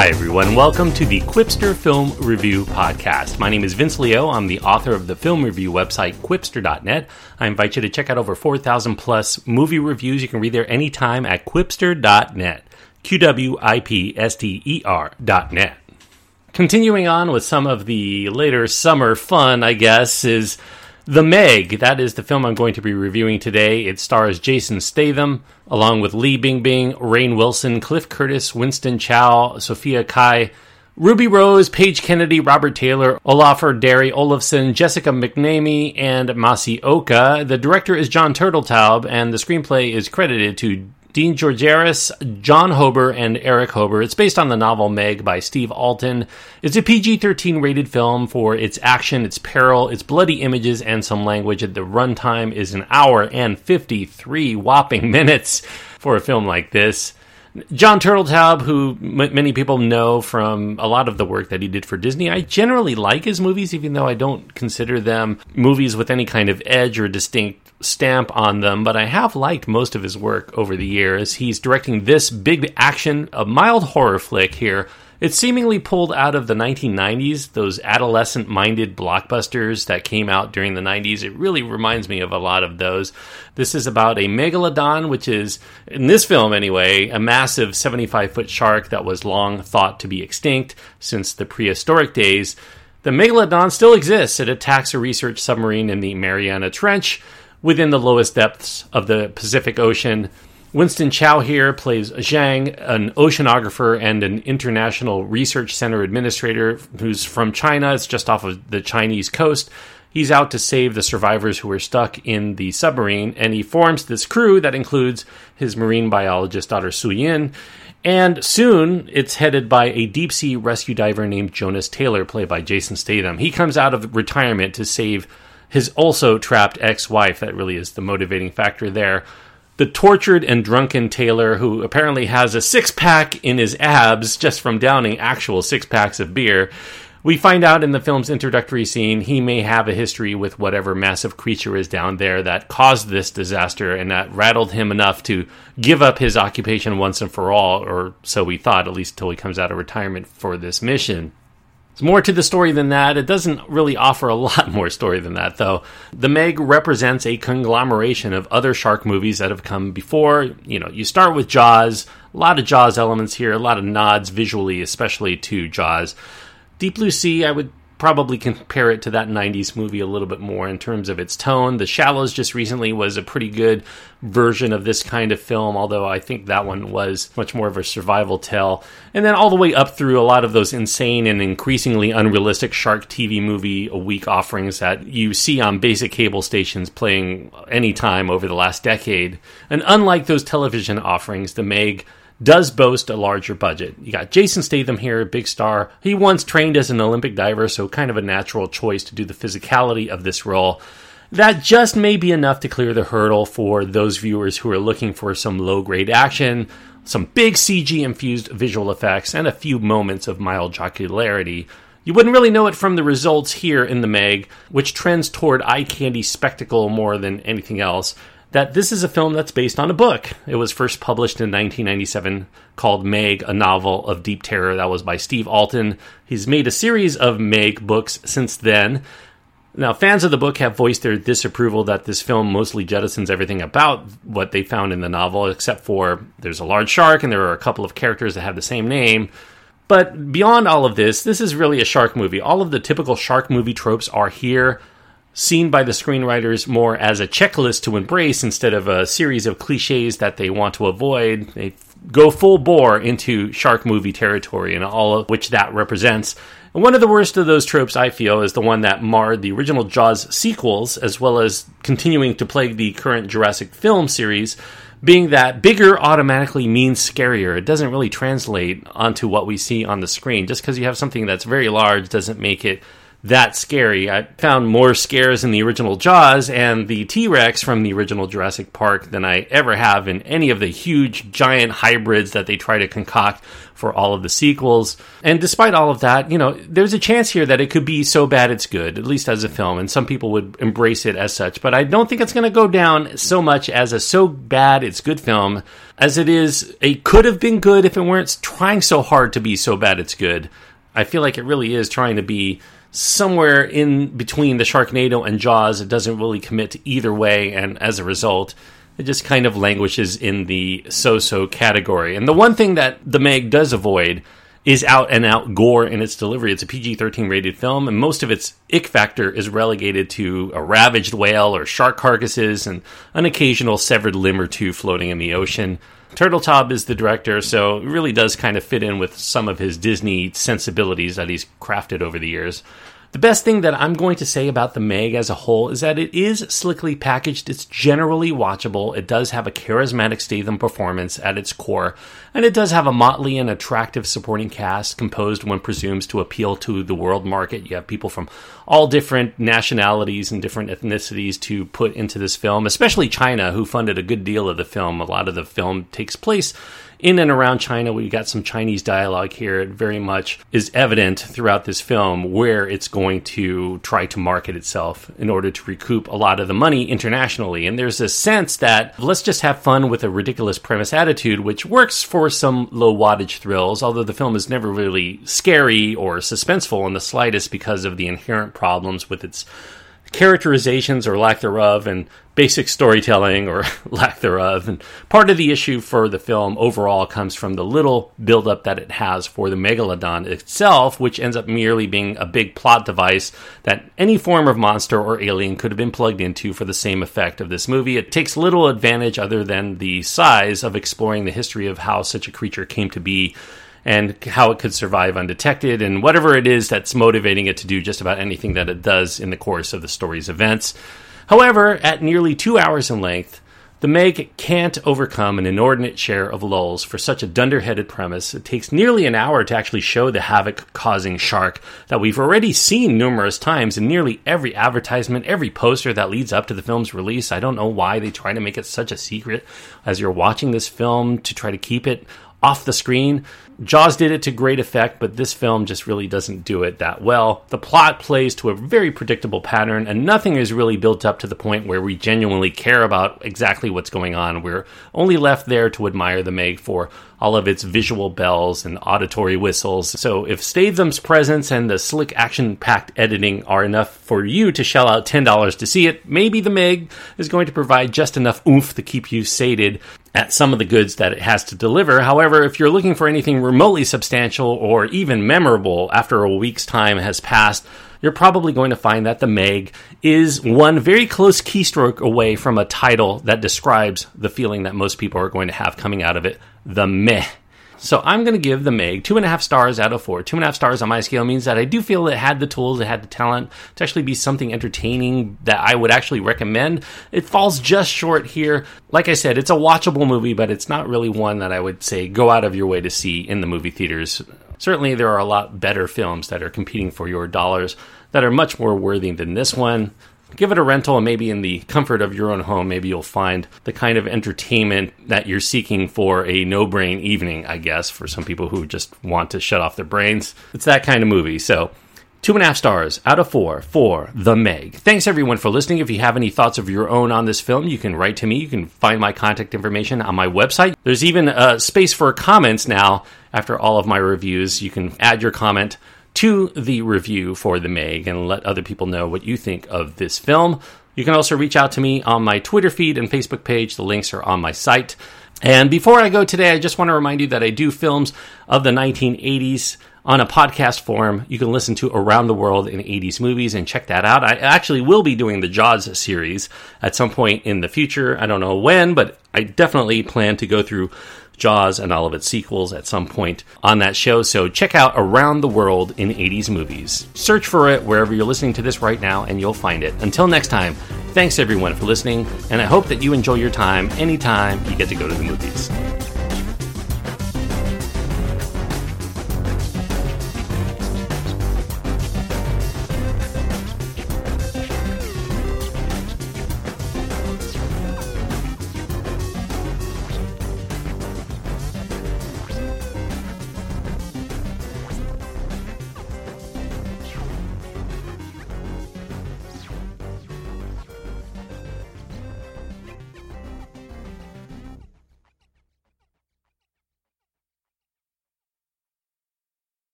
Hi, everyone. Welcome to the Qwipster Film Review Podcast. My name is Vince Leo. I'm the author of the film review website, Qwipster.net. I invite you to check out over 4,000 plus movie reviews. You can read there anytime at qwipster.net. Q W I P S T E R.net. Continuing on with some of the later summer fun, I guess, is The Meg. That is the film I'm going to be reviewing today. It stars Jason Statham, along with Li Bingbing, Rainn Wilson, Cliff Curtis, Winston Chao, Sophia Cai, Ruby Rose, Paige Kennedy, Robert Taylor, Olafur Darri Olafsson, Jessica McNamee, and Masi Oka. The director is Jon Turteltaub, and the screenplay is credited to Dean Georgaris, Jon Hoeber, and Erich Hoeber. It's based on the novel Meg by Steve Alten. It's a PG 13 rated film for its action, its peril, its bloody images, and some language. The runtime is an hour and 53 whopping minutes for a film like this. Jon Turteltaub, who m- many people know from a lot of the work that he did for Disney, I generally like his movies, even though I don't consider them movies with any kind of edge or distinct stamp on them, but I have liked most of his work over the years. He's directing this big action, a mild horror flick here. It's seemingly pulled out of the 1990s, those adolescent minded blockbusters that came out during the 90s. It really reminds me of a lot of those. This is about a megalodon, which is, in this film anyway, a massive 75 foot shark that was long thought to be extinct since the prehistoric days. The megalodon still exists. It attacks a research submarine in the Mariana Trench within the lowest depths of the Pacific Ocean. Winston Chao here plays Zhang, an oceanographer and an international research center administrator who's from China. It's just off of the Chinese coast. He's out to save the survivors who are stuck in the submarine, and he forms this crew that includes his marine biologist daughter Su Yin. And soon it's headed by a deep sea rescue diver named Jonas Taylor, played by Jason Statham. He comes out of retirement to save his also trapped ex wife. That really is the motivating factor there. The tortured and drunken Taylor, who apparently has a six pack in his abs just from downing actual six packs of beer. We find out in the film's introductory scene he may have a history with whatever massive creature is down there that caused this disaster and that rattled him enough to give up his occupation once and for all, or so we thought, at least until he comes out of retirement for this mission. There's more to the story than that. It doesn't really offer a lot more story than that, though. The Meg represents a conglomeration of other shark movies that have come before. You know, you start with Jaws, a lot of Jaws elements here, a lot of nods visually, especially to Jaws. Deep Blue Sea, I would probably compare it to that 90s movie a little bit more in terms of its tone. The Shallows just recently was a pretty good version of this kind of film, although I think that one was much more of a survival tale. And then all the way up through a lot of those insane and increasingly unrealistic shark TV movie a week offerings that you see on basic cable stations playing anytime over the last decade. And unlike those television offerings, the Meg does boast a larger budget. You got Jason Statham here, big star. He once trained as an Olympic diver, so kind of a natural choice to do the physicality of this role. That just may be enough to clear the hurdle for those viewers who are looking for some low grade action, some big CG infused visual effects, and a few moments of mild jocularity. You wouldn't really know it from the results here in the Meg, which trends toward eye candy spectacle more than anything else that this is a film that's based on a book. It was first published in 1997 called Meg, a novel of deep terror. That was by Steve Alten. He's made a series of Meg books since then. Now, fans of the book have voiced their disapproval that this film mostly jettisons everything about what they found in the novel, except for there's a large shark and there are a couple of characters that have the same name. But beyond all of this, this is really a shark movie. All of the typical shark movie tropes are here seen by the screenwriters more as a checklist to embrace instead of a series of cliches that they want to avoid. They go full bore into shark movie territory and all of which that represents. And one of the worst of those tropes, I feel, is the one that marred the original Jaws sequels, as well as continuing to plague the current Jurassic film series, being that bigger automatically means scarier. It doesn't really translate onto what we see on the screen. Just because you have something that's very large doesn't make it that scary. I found more scares in the original Jaws and the T Rex from the original Jurassic Park than I ever have in any of the huge giant hybrids that they try to concoct for all of the sequels. And despite all of that, you know, there's a chance here that it could be so bad it's good, at least as a film, and some people would embrace it as such. But I don't think it's going to go down so much as a so bad it's good film as it is a could have been good if it weren't trying so hard to be so bad it's good. I feel like it really is trying to be somewhere in between the Sharknado and Jaws. It doesn't really commit to either way, and as a result, it just kind of languishes in the so so category. And the one thing that The Meg does avoid is out and out gore in its delivery. It's a PG 13 rated film, and most of its ick factor is relegated to a ravaged whale or shark carcasses and an occasional severed limb or two floating in the ocean. Turteltaub is the director, so it really does kind of fit in with some of his Disney sensibilities that he's crafted over the years. The best thing that I'm going to say about the Meg as a whole is that it is slickly packaged. It's generally watchable. It does have a charismatic Statham performance at its core, and it does have a motley and attractive supporting cast composed one presumes to appeal to the world market. You have people from all different nationalities and different ethnicities to put into this film, especially China, who funded a good deal of the film. A lot of the film takes place in and around China. we've got some Chinese dialogue here. It very much is evident throughout this film where it's going to try to market itself in order to recoup a lot of the money internationally. And there's a sense that let's just have fun with a ridiculous premise attitude, which works for some low wattage thrills, although the film is never really scary or suspenseful in the slightest because of the inherent problems with its characterizations or lack thereof and basic storytelling or lack thereof. And part of the issue for the film overall comes from the little buildup that it has for the megalodon itself, which ends up merely being a big plot device that any form of monster or alien could have been plugged into for the same effect of this movie. It takes little advantage other than the size of exploring the history of how such a creature came to be and how it could survive undetected and whatever it is that's motivating it to do just about anything that it does in the course of the story's events. However, at nearly two hours in length, the Meg can't overcome an inordinate share of lulls for such a dunderheaded premise. It takes nearly an hour to actually show the havoc causing shark that we've already seen numerous times in nearly every advertisement, every poster that leads up to the film's release. I don't know why they try to make it such a secret as you're watching this film to try to keep it off the screen. Jaws did it to great effect, but this film just really doesn't do it that well. The plot plays to a very predictable pattern, and nothing is really built up to the point where we genuinely care about exactly what's going on. We're only left there to admire the Meg for all of its visual bells and auditory whistles. So if Statham's presence and the slick action packed editing are enough for you to shell out $10 to see it, maybe the Meg is going to provide just enough oomph to keep you sated at some of the goods that it has to deliver. However, if you're looking for anything remotely substantial or even memorable after a week's time has passed, you're probably going to find that the Meg is one very close keystroke away from a title that describes the feeling that most people are going to have coming out of it the meh. So I'm going to give the Meg two and a half stars out of four. Two and a half stars on my scale means that I do feel it had the tools, it had the talent to actually be something entertaining that I would actually recommend. It falls just short here. Like I said, it's a watchable movie, but it's not really one that I would say go out of your way to see in the movie theaters. Certainly, there are a lot better films that are competing for your dollars that are much more worthy than this one give it a rental and maybe in the comfort of your own home maybe you'll find the kind of entertainment that you're seeking for a no brain evening i guess for some people who just want to shut off their brains it's that kind of movie so Two and a half stars out of four for The Meg. Thanks everyone for listening. If you have any thoughts of your own on this film, you can write to me. You can find my contact information on my website. There's even a space for comments now after all of my reviews. You can add your comment to the review for The Meg and let other people know what you think of this film. You can also reach out to me on my Twitter feed and Facebook page. The links are on my site. And before I go today, I just want to remind you that I do films of the 1980s on a podcast form. You can listen to Around the World in 80s Movies and check that out. I actually will be doing the Jaws series at some point in the future. I don't know when, but I definitely plan to go through Jaws and all of its sequels at some point on that show. So check out Around the World in 80s Movies. Search for it wherever you're listening to this right now and you'll find it. Until next time, thanks everyone for listening, and I hope that you enjoy your time anytime you get to go to the movies.